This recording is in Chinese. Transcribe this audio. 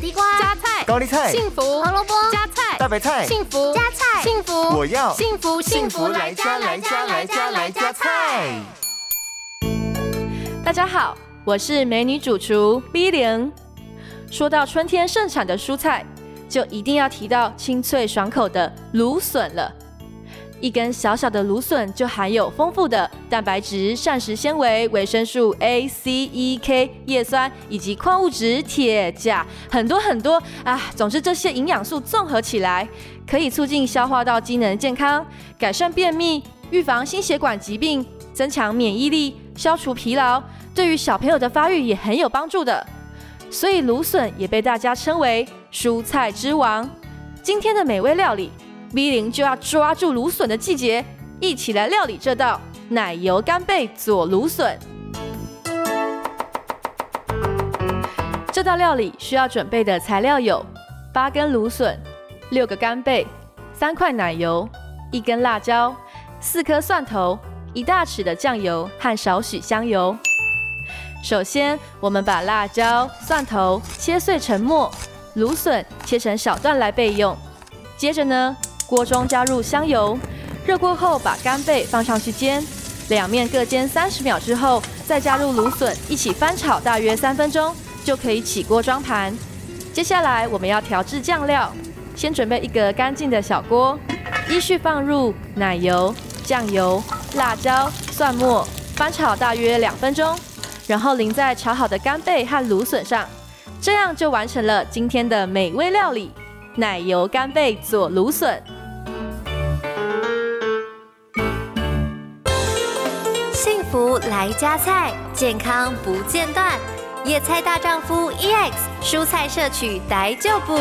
地瓜、加菜、高丽菜、幸福、胡萝卜、加菜、大白菜、幸福、加菜、幸福，我要幸福幸福来加来加来加来加菜。大家好，我是美女主厨 B 零。说到春天盛产的蔬菜，就一定要提到清脆爽口的芦笋了。一根小小的芦笋就含有丰富的蛋白质、膳食纤维、维生素 A、C、E、K、叶酸以及矿物质铁、钾，很多很多啊！总之这些营养素综合起来，可以促进消化道机能健康，改善便秘，预防心血管疾病，增强免疫力，消除疲劳，对于小朋友的发育也很有帮助的。所以芦笋也被大家称为蔬菜之王。今天的美味料理。V 零就要抓住芦笋的季节，一起来料理这道奶油干贝佐芦笋。这道料理需要准备的材料有八根芦笋、六个干贝、三块奶油、一根辣椒、四颗蒜头、一大匙的酱油和少许香油。首先，我们把辣椒、蒜头切碎成末，芦笋切成小段来备用。接着呢，锅中加入香油，热锅后把干贝放上去煎，两面各煎三十秒之后，再加入芦笋一起翻炒大约三分钟，就可以起锅装盘。接下来我们要调制酱料，先准备一个干净的小锅，依序放入奶油、酱油、辣椒、蒜末，翻炒大约两分钟，然后淋在炒好的干贝和芦笋上，这样就完成了今天的美味料理——奶油干贝佐芦笋。福来加菜，健康不间断。野菜大丈夫 EX，蔬菜摄取来就补。